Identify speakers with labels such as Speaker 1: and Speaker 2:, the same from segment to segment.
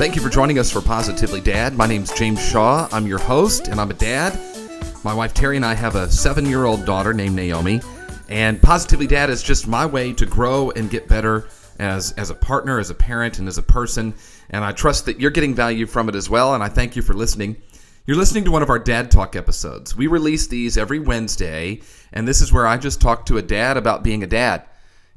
Speaker 1: Thank you for joining us for Positively Dad. My name's James Shaw. I'm your host, and I'm a dad. My wife Terry and I have a seven year old daughter named Naomi. And Positively Dad is just my way to grow and get better as, as a partner, as a parent, and as a person. And I trust that you're getting value from it as well. And I thank you for listening. You're listening to one of our Dad Talk episodes. We release these every Wednesday, and this is where I just talk to a dad about being a dad.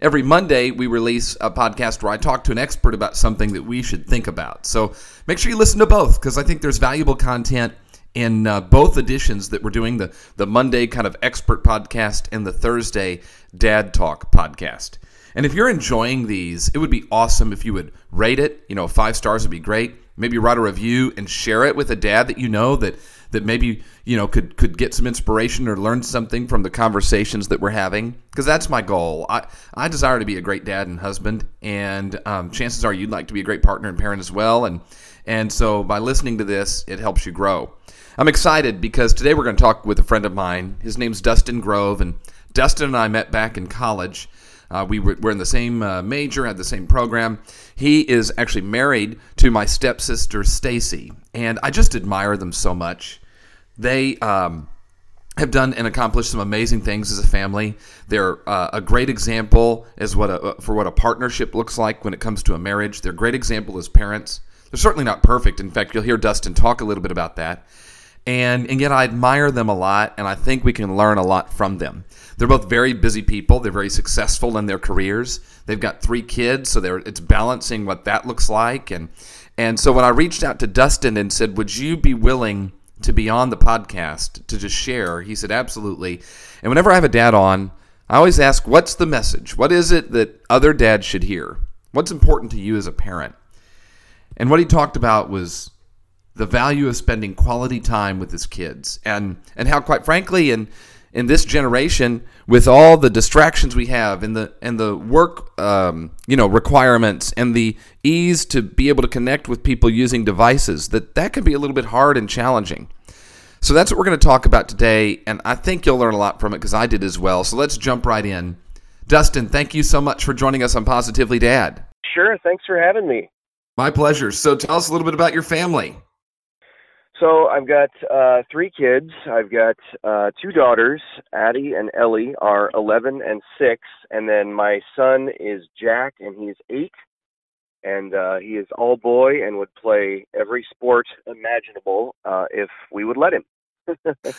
Speaker 1: Every Monday, we release a podcast where I talk to an expert about something that we should think about. So make sure you listen to both because I think there's valuable content in uh, both editions that we're doing the, the Monday kind of expert podcast and the Thursday Dad Talk podcast. And if you're enjoying these, it would be awesome if you would rate it. You know, five stars would be great. Maybe write a review and share it with a dad that you know that that maybe you know could could get some inspiration or learn something from the conversations that we're having because that's my goal. I I desire to be a great dad and husband, and um, chances are you'd like to be a great partner and parent as well. And and so by listening to this, it helps you grow. I'm excited because today we're going to talk with a friend of mine. His name's Dustin Grove, and Dustin and I met back in college. Uh, we were, were, in the same uh, major, had the same program. He is actually married to my stepsister Stacy, and I just admire them so much. They um, have done and accomplished some amazing things as a family. They're uh, a great example as what a, uh, for what a partnership looks like when it comes to a marriage. They're a great example as parents. They're certainly not perfect. In fact, you'll hear Dustin talk a little bit about that. And, and yet I admire them a lot, and I think we can learn a lot from them. They're both very busy people. They're very successful in their careers. They've got three kids, so they're, it's balancing what that looks like. And, and so when I reached out to Dustin and said, Would you be willing to be on the podcast to just share? He said, Absolutely. And whenever I have a dad on, I always ask, What's the message? What is it that other dads should hear? What's important to you as a parent? And what he talked about was the value of spending quality time with his kids. And and how quite frankly in in this generation with all the distractions we have and the and the work um, you know requirements and the ease to be able to connect with people using devices that that can be a little bit hard and challenging. So that's what we're going to talk about today and i think you'll learn a lot from it because i did as well. So let's jump right in. Dustin thank you so much for joining us on positively dad.
Speaker 2: Sure thanks for having me.
Speaker 1: My pleasure. So tell us a little bit about your family
Speaker 2: so I've got uh, three kids. I've got uh, two daughters. Addie and Ellie are 11 and 6. And then my son is Jack, and he's 8. And uh, he is all boy and would play every sport imaginable uh, if we would let him.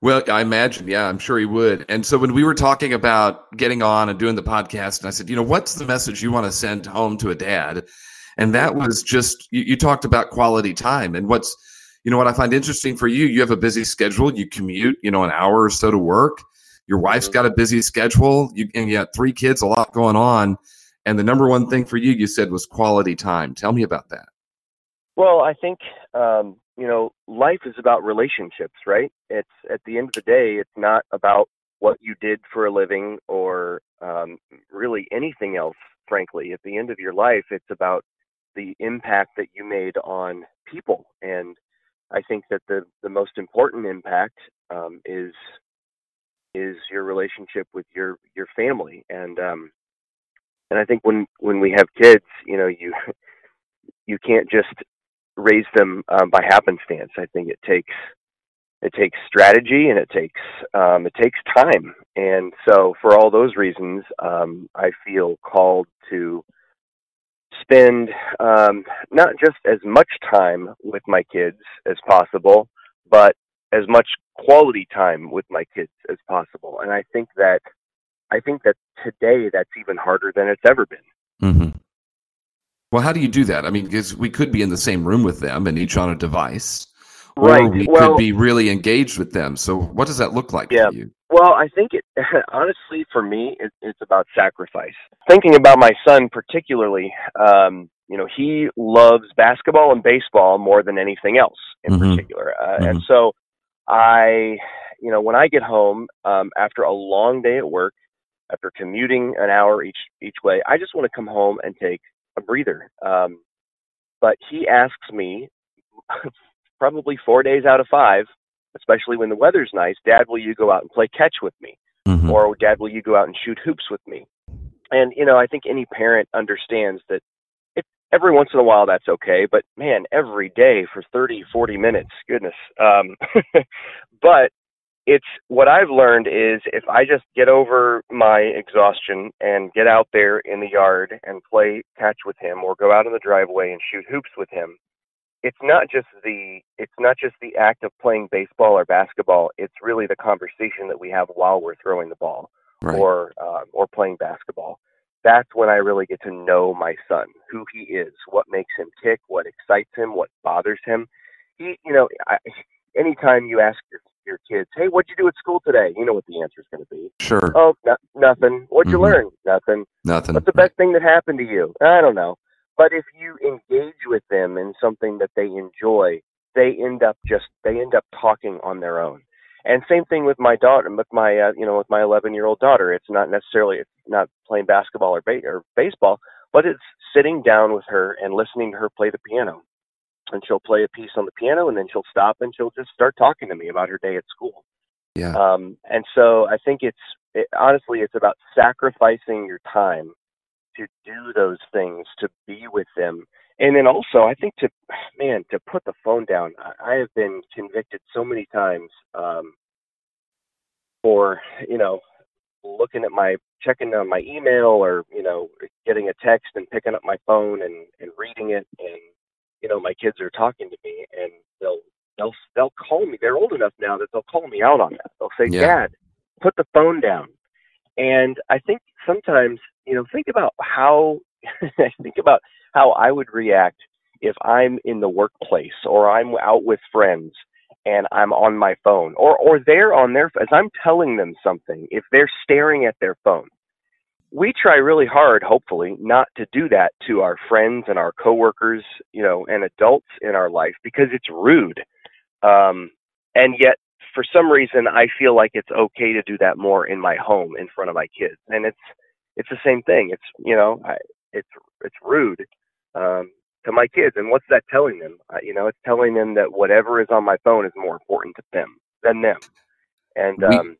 Speaker 1: well, I imagine, yeah, I'm sure he would. And so when we were talking about getting on and doing the podcast, and I said, you know, what's the message you want to send home to a dad? And that was just, you, you talked about quality time. And what's, you know what I find interesting for you, you have a busy schedule. You commute, you know, an hour or so to work. Your wife's got a busy schedule. You and you got three kids, a lot going on. And the number one thing for you, you said, was quality time. Tell me about that.
Speaker 2: Well, I think um, you know, life is about relationships, right? It's at the end of the day, it's not about what you did for a living or um, really anything else. Frankly, at the end of your life, it's about the impact that you made on people and I think that the the most important impact um, is is your relationship with your your family and um and I think when when we have kids, you know, you you can't just raise them um, by happenstance. I think it takes it takes strategy and it takes um, it takes time. And so for all those reasons, um, I feel called to spend um, not just as much time with my kids as possible, but as much quality time with my kids as possible. And I think that I think that today that's even harder than it's ever been.
Speaker 1: Mm-hmm. Well, how do you do that? I mean, because we could be in the same room with them and each on a device,
Speaker 2: right.
Speaker 1: or we well, could be really engaged with them. So, what does that look like
Speaker 2: yeah.
Speaker 1: for you?
Speaker 2: Well, I think it honestly for me it, it's about sacrifice. Thinking about my son particularly, um, you know, he loves basketball and baseball more than anything else in mm-hmm. particular, uh, mm-hmm. and so I, you know, when I get home um, after a long day at work, after commuting an hour each each way, I just want to come home and take a breather. Um, but he asks me probably four days out of five especially when the weather's nice, Dad, will you go out and play catch with me? Mm-hmm. Or Dad, will you go out and shoot hoops with me? And you know, I think any parent understands that it every once in a while that's okay, but man, every day for 30, 40 minutes, goodness. Um, but it's what I've learned is if I just get over my exhaustion and get out there in the yard and play catch with him or go out in the driveway and shoot hoops with him, it's not just the it's not just the act of playing baseball or basketball. It's really the conversation that we have while we're throwing the ball right. or uh, or playing basketball that's when I really get to know my son, who he is, what makes him tick, what excites him, what bothers him. He, you know, I, anytime you ask your, your kids, "Hey, what'd you do at school today?" You know what the answer is going to be.
Speaker 1: Sure.
Speaker 2: Oh, no, nothing. What'd mm-hmm. you learn? Nothing.
Speaker 1: Nothing.
Speaker 2: What's the best thing that happened to you? I don't know. But if you engage with them in something that they enjoy, they end up just they end up talking on their own. And same thing with my daughter, with my uh, you know with my 11 year old daughter. It's not necessarily it's not playing basketball or, ba- or baseball, but it's sitting down with her and listening to her play the piano. And she'll play a piece on the piano, and then she'll stop and she'll just start talking to me about her day at school.
Speaker 1: Yeah.
Speaker 2: Um, and so I think it's it, honestly it's about sacrificing your time to do those things, to be with them, and then also I think to man to put the phone down. I, I have been convicted so many times um, for you know looking at my checking on my email or you know getting a text and picking up my phone and and reading it and you know my kids are talking to me and they'll they'll they'll call me they're old enough now that they'll call me out on that they'll say
Speaker 1: yeah.
Speaker 2: dad put the phone down and i think sometimes you know think about how think about how i would react if i'm in the workplace or i'm out with friends and I'm on my phone or or they're on their as I'm telling them something if they're staring at their phone. We try really hard hopefully not to do that to our friends and our coworkers you know and adults in our life because it's rude. Um and yet for some reason I feel like it's okay to do that more in my home in front of my kids and it's it's the same thing it's you know I, it's it's rude um to my kids. And what's that telling them? Uh, you know, it's telling them that whatever is on my phone is more important to them than them. And um,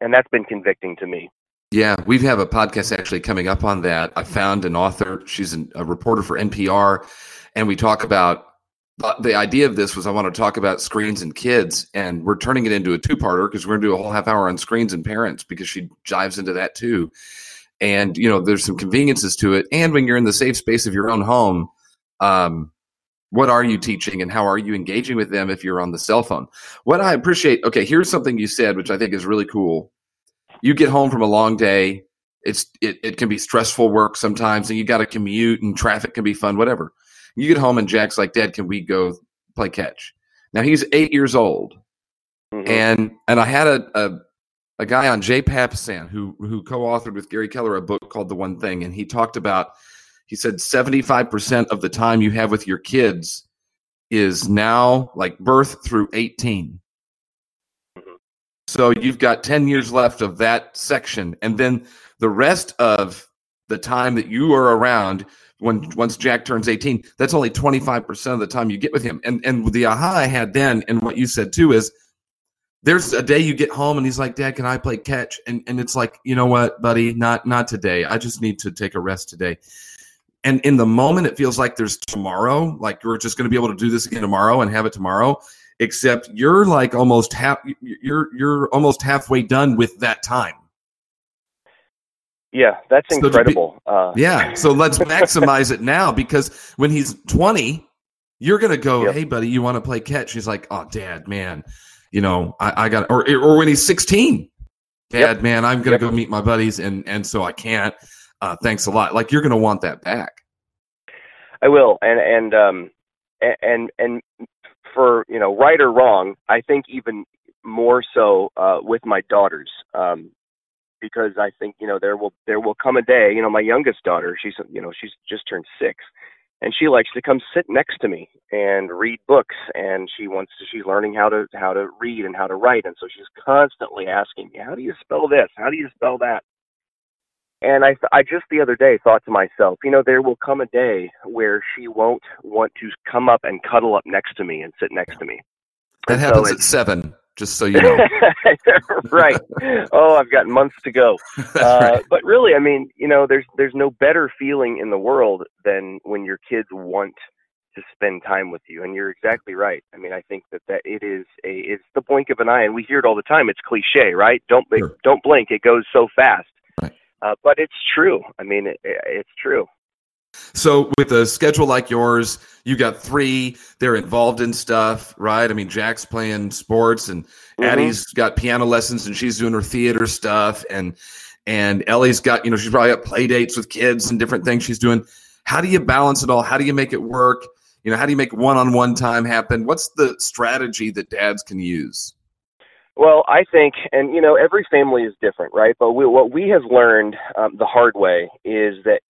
Speaker 2: and that's been convicting to me.
Speaker 1: Yeah, we have a podcast actually coming up on that. I found an author; she's an, a reporter for NPR, and we talk about the idea of this was I want to talk about screens and kids, and we're turning it into a two-parter because we're going to do a whole half hour on screens and parents because she dives into that too. And you know, there's some conveniences to it, and when you're in the safe space of your own home, um, what are you teaching and how are you engaging with them if you're on the cell phone? What I appreciate, okay, here's something you said, which I think is really cool. You get home from a long day. It's it, it can be stressful work sometimes, and you got to commute, and traffic can be fun, whatever. You get home, and Jack's like, "Dad, can we go play catch?" Now he's eight years old, mm-hmm. and and I had a, a a guy on Jay Papasan who who co-authored with Gary Keller a book called The One Thing, and he talked about he said 75% of the time you have with your kids is now like birth through 18. Mm-hmm. So you've got 10 years left of that section. And then the rest of the time that you are around when once Jack turns 18, that's only 25% of the time you get with him. And and the aha I had then and what you said too is there's a day you get home and he's like, Dad, can I play catch? And and it's like, you know what, buddy, not not today. I just need to take a rest today and in the moment it feels like there's tomorrow like you're just going to be able to do this again tomorrow and have it tomorrow except you're like almost half you're you're almost halfway done with that time
Speaker 2: yeah that's incredible
Speaker 1: be, uh, yeah so let's maximize it now because when he's 20 you're going to go yep. hey buddy you want to play catch he's like oh dad man you know i, I got or or when he's 16 dad yep. man i'm going to yep. go meet my buddies and and so i can't uh, thanks a lot. Like you're going to want that back.
Speaker 2: I will, and and um, and and for you know, right or wrong, I think even more so uh, with my daughters, um, because I think you know there will there will come a day. You know, my youngest daughter, she's you know she's just turned six, and she likes to come sit next to me and read books, and she wants to. She's learning how to how to read and how to write, and so she's constantly asking me, "How do you spell this? How do you spell that?" And I, I just the other day thought to myself, you know, there will come a day where she won't want to come up and cuddle up next to me and sit next to me.
Speaker 1: That and happens so at seven. Just so you know.
Speaker 2: right. Oh, I've got months to go. Uh, right. But really, I mean, you know, there's there's no better feeling in the world than when your kids want to spend time with you. And you're exactly right. I mean, I think that, that it is a it's the blink of an eye, and we hear it all the time. It's cliche, right? Don't sure. don't blink. It goes so fast. Right. Uh, but it's true. I mean, it, it's true.
Speaker 1: So with a schedule like yours, you got three. They're involved in stuff, right? I mean, Jack's playing sports, and mm-hmm. Addie's got piano lessons, and she's doing her theater stuff, and and Ellie's got you know she's probably got play dates with kids and different things she's doing. How do you balance it all? How do you make it work? You know, how do you make one-on-one time happen? What's the strategy that dads can use?
Speaker 2: Well, I think, and you know, every family is different, right? But we, what we have learned um, the hard way is that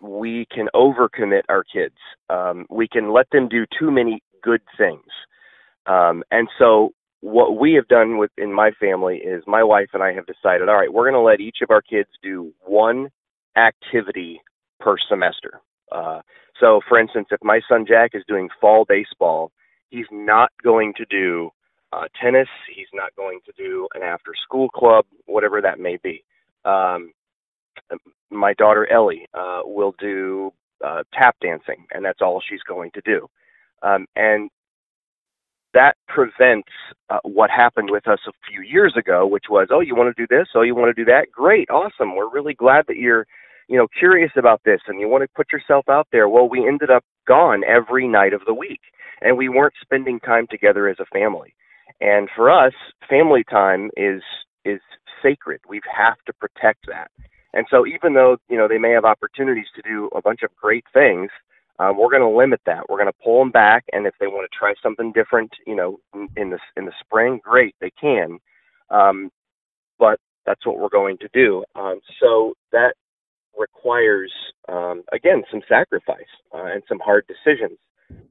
Speaker 2: we can overcommit our kids. Um, we can let them do too many good things. Um, and so what we have done with in my family is my wife and I have decided, all right, we're going to let each of our kids do one activity per semester. Uh, so, for instance, if my son Jack is doing fall baseball, he's not going to do uh, tennis. He's not going to do an after-school club, whatever that may be. Um, my daughter Ellie uh, will do uh, tap dancing, and that's all she's going to do. Um, and that prevents uh, what happened with us a few years ago, which was, oh, you want to do this? Oh, you want to do that? Great, awesome. We're really glad that you're, you know, curious about this and you want to put yourself out there. Well, we ended up gone every night of the week, and we weren't spending time together as a family. And for us, family time is is sacred. We have to protect that. And so even though, you know, they may have opportunities to do a bunch of great things, um, we're going to limit that. We're going to pull them back, and if they want to try something different, you know, in, in the in the spring, great, they can. Um, but that's what we're going to do. Um, so that requires, um, again, some sacrifice uh, and some hard decisions.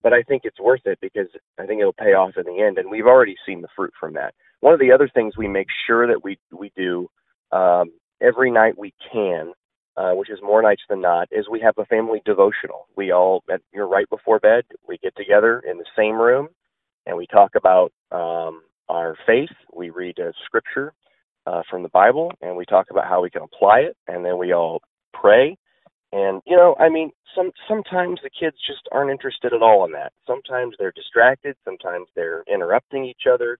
Speaker 2: But I think it's worth it because I think it'll pay off in the end, and we've already seen the fruit from that. One of the other things we make sure that we we do um, every night we can, uh, which is more nights than not, is we have a family devotional. We all, at, you know, right before bed, we get together in the same room and we talk about um, our faith. We read a scripture uh, from the Bible and we talk about how we can apply it, and then we all pray. And you know, I mean, some sometimes the kids just aren't interested at all in that. Sometimes they're distracted. Sometimes they're interrupting each other,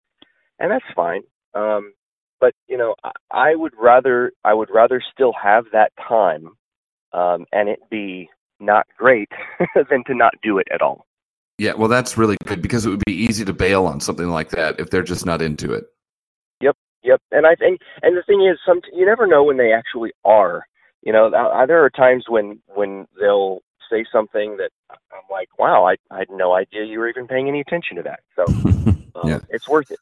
Speaker 2: and that's fine. Um, but you know, I I would rather I would rather still have that time, um, and it be not great than to not do it at all.
Speaker 1: Yeah, well, that's really good because it would be easy to bail on something like that if they're just not into it.
Speaker 2: Yep, yep. And I think, and the thing is, some you never know when they actually are. You know, there are times when when they'll say something that I'm like, wow, I, I had no idea you were even paying any attention to that. So um, yeah. it's worth it.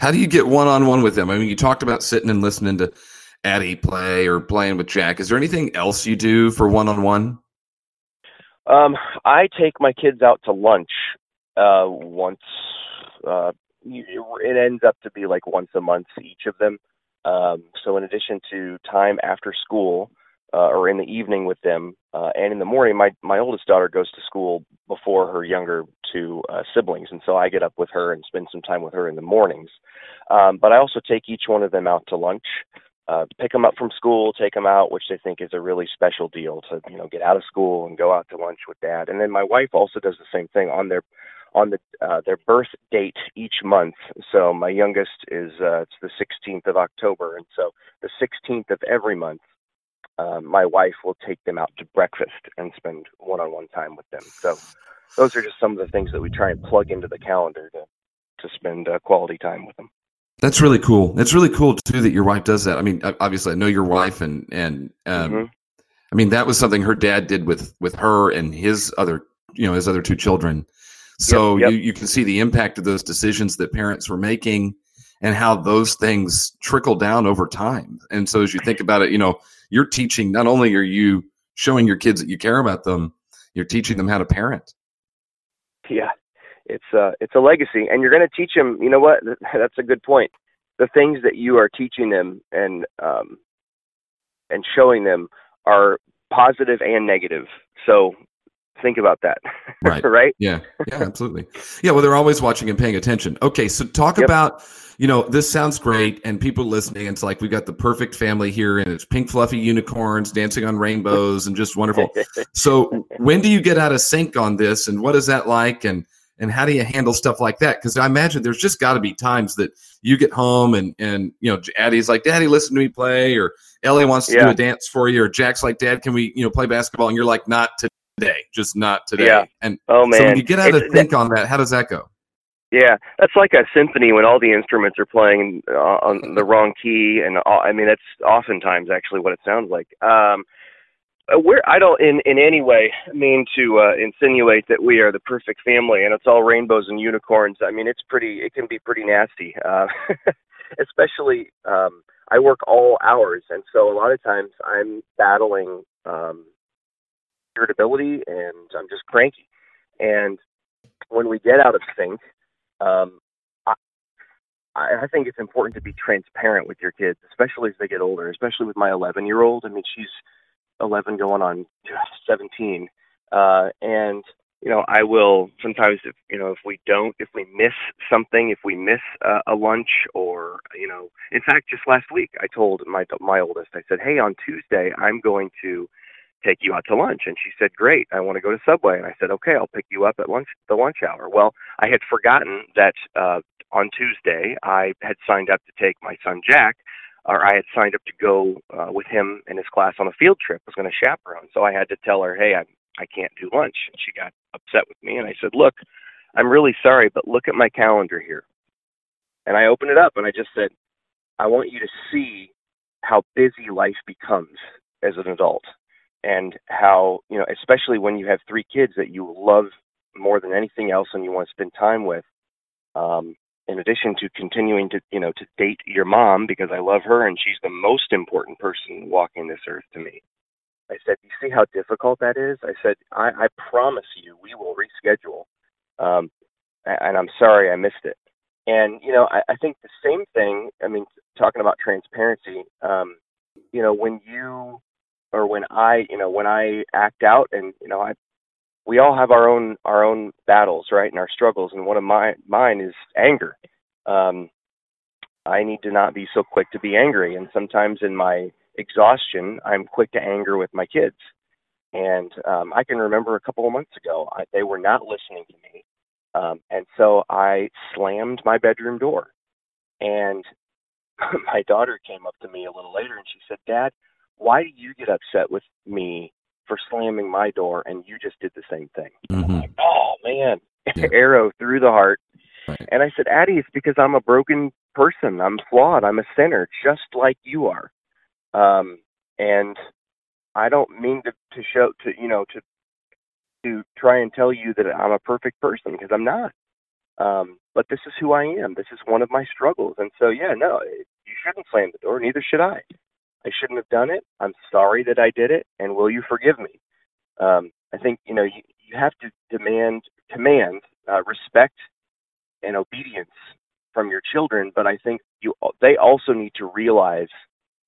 Speaker 1: How do you get one on one with them? I mean, you talked about sitting and listening to Addie play or playing with Jack. Is there anything else you do for one on one?
Speaker 2: Um, I take my kids out to lunch uh, once. Uh, it ends up to be like once a month each of them. Um, so in addition to time after school, uh, or in the evening with them, uh, and in the morning. My my oldest daughter goes to school before her younger two uh, siblings, and so I get up with her and spend some time with her in the mornings. Um, but I also take each one of them out to lunch, uh, pick them up from school, take them out, which they think is a really special deal to you know get out of school and go out to lunch with dad. And then my wife also does the same thing on their on the uh, their birth date each month. So my youngest is uh, it's the 16th of October, and so the 16th of every month uh, my wife will take them out to breakfast and spend one-on-one time with them. So those are just some of the things that we try and plug into the calendar to to spend uh, quality time with them.
Speaker 1: That's really cool. That's really cool too that your wife does that. I mean, obviously, I know your wife, and and um, mm-hmm. I mean that was something her dad did with with her and his other you know his other two children. So yep, yep. You, you can see the impact of those decisions that parents were making and how those things trickle down over time. And so as you think about it, you know, you're teaching not only are you showing your kids that you care about them, you're teaching them how to parent.
Speaker 2: Yeah. It's uh it's a legacy and you're going to teach them, you know what? That's a good point. The things that you are teaching them and um and showing them are positive and negative. So think about that.
Speaker 1: Right.
Speaker 2: right?
Speaker 1: Yeah. Yeah, absolutely. Yeah, well they're always watching and paying attention. Okay, so talk yep. about you know, this sounds great, and people listening, it's like we've got the perfect family here, and it's pink fluffy unicorns dancing on rainbows, and just wonderful. so, when do you get out of sync on this, and what is that like, and and how do you handle stuff like that? Because I imagine there's just got to be times that you get home and and you know, Addie's like, "Daddy, listen to me play," or Ellie wants to yeah. do a dance for you, or Jack's like, "Dad, can we you know play basketball?" And you're like, "Not today, just not today."
Speaker 2: Yeah.
Speaker 1: And
Speaker 2: oh man,
Speaker 1: so when you get out of sync on that, how does that go?
Speaker 2: Yeah, that's like a symphony when all the instruments are playing uh, on the wrong key, and all, I mean that's oftentimes actually what it sounds like. Um, we're I don't in in any way mean to uh, insinuate that we are the perfect family and it's all rainbows and unicorns. I mean it's pretty it can be pretty nasty, uh, especially um, I work all hours, and so a lot of times I'm battling um, irritability and I'm just cranky. And when we get out of sync, um, I, I think it's important to be transparent with your kids, especially as they get older. Especially with my 11 year old. I mean, she's 11 going on 17, uh, and you know, I will sometimes, if you know, if we don't, if we miss something, if we miss uh, a lunch, or you know, in fact, just last week, I told my my oldest, I said, "Hey, on Tuesday, I'm going to take you out to lunch. And she said, Great, I want to go to Subway. And I said, Okay, I'll pick you up at lunch the lunch hour. Well, I had forgotten that uh on Tuesday I had signed up to take my son Jack or I had signed up to go uh, with him and his class on a field trip. I was going to chaperone. So I had to tell her, Hey, I I can't do lunch. And she got upset with me and I said, Look, I'm really sorry, but look at my calendar here. And I opened it up and I just said, I want you to see how busy life becomes as an adult and how you know especially when you have three kids that you love more than anything else and you want to spend time with um in addition to continuing to you know to date your mom because I love her and she's the most important person walking this earth to me. I said, "You see how difficult that is?" I said, "I, I promise you, we will reschedule." Um, and I'm sorry I missed it. And you know, I, I think the same thing. I mean, talking about transparency. Um, you know, when you or when I, you know, when I act out and, you know, I we all have our own our own battles, right? And our struggles and one of my mine is anger. Um I need to not be so quick to be angry and sometimes in my exhaustion, I'm quick to anger with my kids. And um I can remember a couple of months ago, I, they were not listening to me. Um and so I slammed my bedroom door. And my daughter came up to me a little later and she said, "Dad, why do you get upset with me for slamming my door and you just did the same thing?
Speaker 1: Mm-hmm.
Speaker 2: Like, oh man, yeah. arrow through the heart.
Speaker 1: Right.
Speaker 2: And I said, Addie, it's because I'm a broken person. I'm flawed. I'm a sinner, just like you are. Um, and I don't mean to, to show to you know to to try and tell you that I'm a perfect person because I'm not. Um, but this is who I am. This is one of my struggles. And so, yeah, no, you shouldn't slam the door. Neither should I. I shouldn't have done it. I'm sorry that I did it, and will you forgive me? Um, I think you know you, you have to demand command uh, respect and obedience from your children, but I think you they also need to realize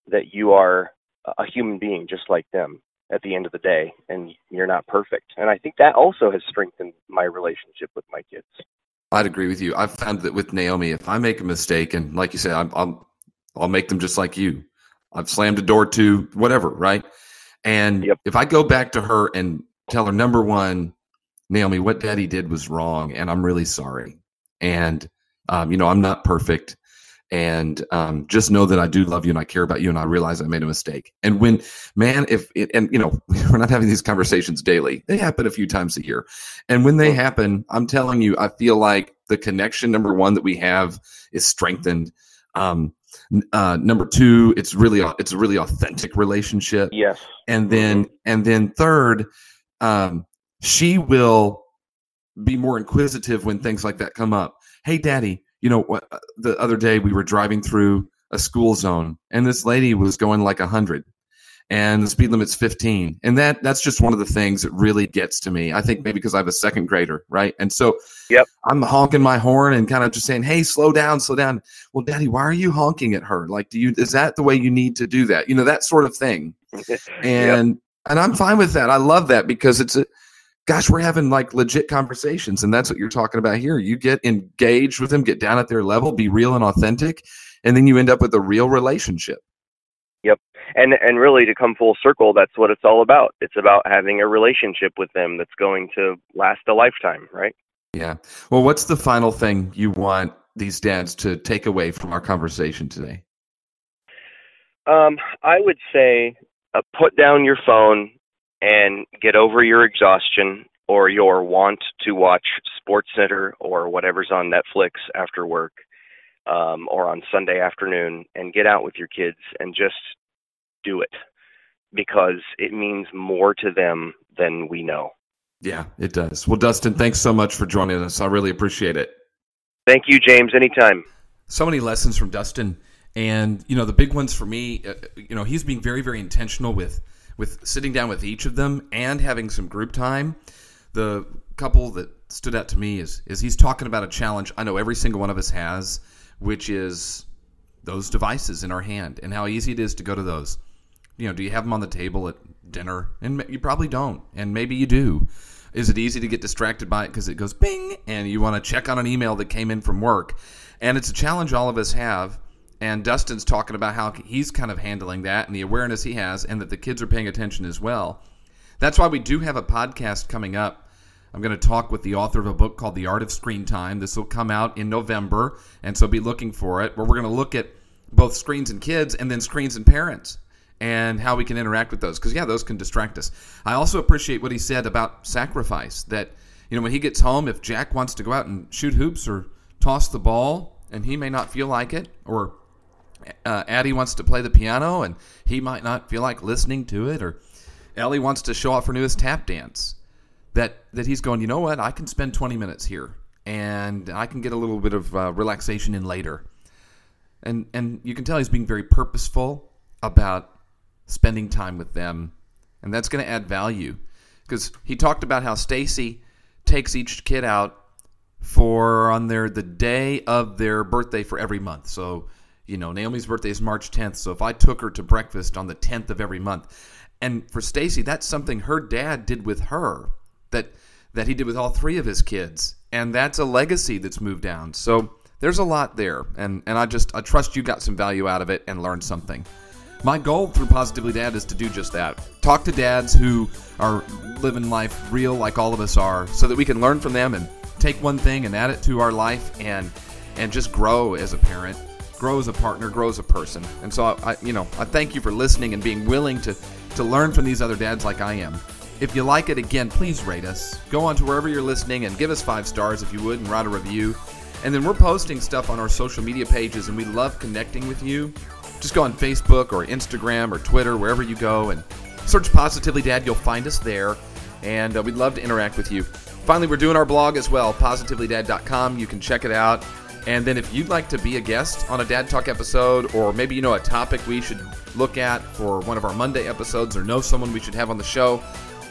Speaker 2: that you are a human being just like them at the end of the day, and you're not perfect. And I think that also has strengthened my relationship with my kids.
Speaker 1: I'd agree with you. I've found that with Naomi, if I make a mistake, and like you said, I'm, I'm I'll make them just like you. I've slammed a door to whatever, right? And
Speaker 2: yep.
Speaker 1: if I go back to her and tell her, number one, Naomi, what daddy did was wrong, and I'm really sorry. And, um, you know, I'm not perfect. And um, just know that I do love you and I care about you, and I realize I made a mistake. And when, man, if it, and you know, we're not having these conversations daily, they happen a few times a year. And when they happen, I'm telling you, I feel like the connection, number one, that we have is strengthened. Um, uh, number two, it's really it's a really authentic relationship.
Speaker 2: Yes.
Speaker 1: And then mm-hmm. and then third, um, she will be more inquisitive when things like that come up. Hey, Daddy, you know what? Uh, the other day we were driving through a school zone, and this lady was going like a hundred, and the speed limit's 15 and that that's just one of the things that really gets to me i think maybe because i have a second grader right and so
Speaker 2: yep
Speaker 1: i'm honking my horn and kind of just saying hey slow down slow down well daddy why are you honking at her like do you is that the way you need to do that you know that sort of thing and yep. and i'm fine with that i love that because it's a gosh, we're having like legit conversations. And that's what you're talking about here. You get engaged with them, get down at their level, be real and authentic, and then you end up with a real relationship.
Speaker 2: Yep. And and really to come full circle, that's what it's all about. It's about having a relationship with them that's going to last a lifetime, right?
Speaker 1: Yeah. Well, what's the final thing you want these dads to take away from our conversation today?
Speaker 2: Um, I would say uh, put down your phone and get over your exhaustion or your want to watch Sports Center or whatever's on Netflix after work um, or on Sunday afternoon and get out with your kids and just do it because it means more to them than we know.
Speaker 1: Yeah, it does. Well, Dustin, thanks so much for joining us. I really appreciate it.
Speaker 2: Thank you, James. Anytime.
Speaker 1: So many lessons from Dustin, and you know the big ones for me. Uh, you know he's being very, very intentional with with sitting down with each of them and having some group time. The couple that stood out to me is is he's talking about a challenge I know every single one of us has, which is those devices in our hand and how easy it is to go to those. You know, do you have them on the table at dinner? And you probably don't, and maybe you do. Is it easy to get distracted by it because it goes bing and you want to check on an email that came in from work? And it's a challenge all of us have. And Dustin's talking about how he's kind of handling that and the awareness he has, and that the kids are paying attention as well. That's why we do have a podcast coming up. I'm going to talk with the author of a book called The Art of Screen Time. This will come out in November, and so be looking for it, where we're going to look at both screens and kids and then screens and parents and how we can interact with those because yeah those can distract us. I also appreciate what he said about sacrifice that you know when he gets home if jack wants to go out and shoot hoops or toss the ball and he may not feel like it or uh, addie wants to play the piano and he might not feel like listening to it or ellie wants to show off her newest tap dance that that he's going you know what? I can spend 20 minutes here and i can get a little bit of uh, relaxation in later. And and you can tell he's being very purposeful about spending time with them, and that's going to add value. Because he talked about how Stacy takes each kid out for on their the day of their birthday for every month. So, you know, Naomi's birthday is March 10th. So if I took her to breakfast on the 10th of every month, and for Stacy, that's something her dad did with her that that he did with all three of his kids, and that's a legacy that's moved down. So there's a lot there, and and I just I trust you got some value out of it and learned something. My goal through Positively Dad is to do just that. Talk to dads who are living life real like all of us are so that we can learn from them and take one thing and add it to our life and and just grow as a parent, grow as a partner, grow as a person. And so I, you know, I thank you for listening and being willing to to learn from these other dads like I am. If you like it again, please rate us. Go on to wherever you're listening and give us 5 stars if you would and write a review. And then we're posting stuff on our social media pages and we love connecting with you just go on Facebook or Instagram or Twitter, wherever you go, and search Positively Dad. You'll find us there, and uh, we'd love to interact with you. Finally, we're doing our blog as well, positivelydad.com. You can check it out. And then if you'd like to be a guest on a Dad Talk episode, or maybe you know a topic we should look at for one of our Monday episodes, or know someone we should have on the show,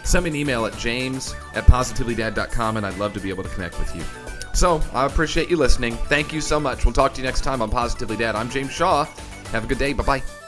Speaker 1: send me an email at james at positivelydad.com, and I'd love to be able to connect with you. So I appreciate you listening. Thank you so much. We'll talk to you next time on Positively Dad. I'm James Shaw. Have a good day. Bye bye.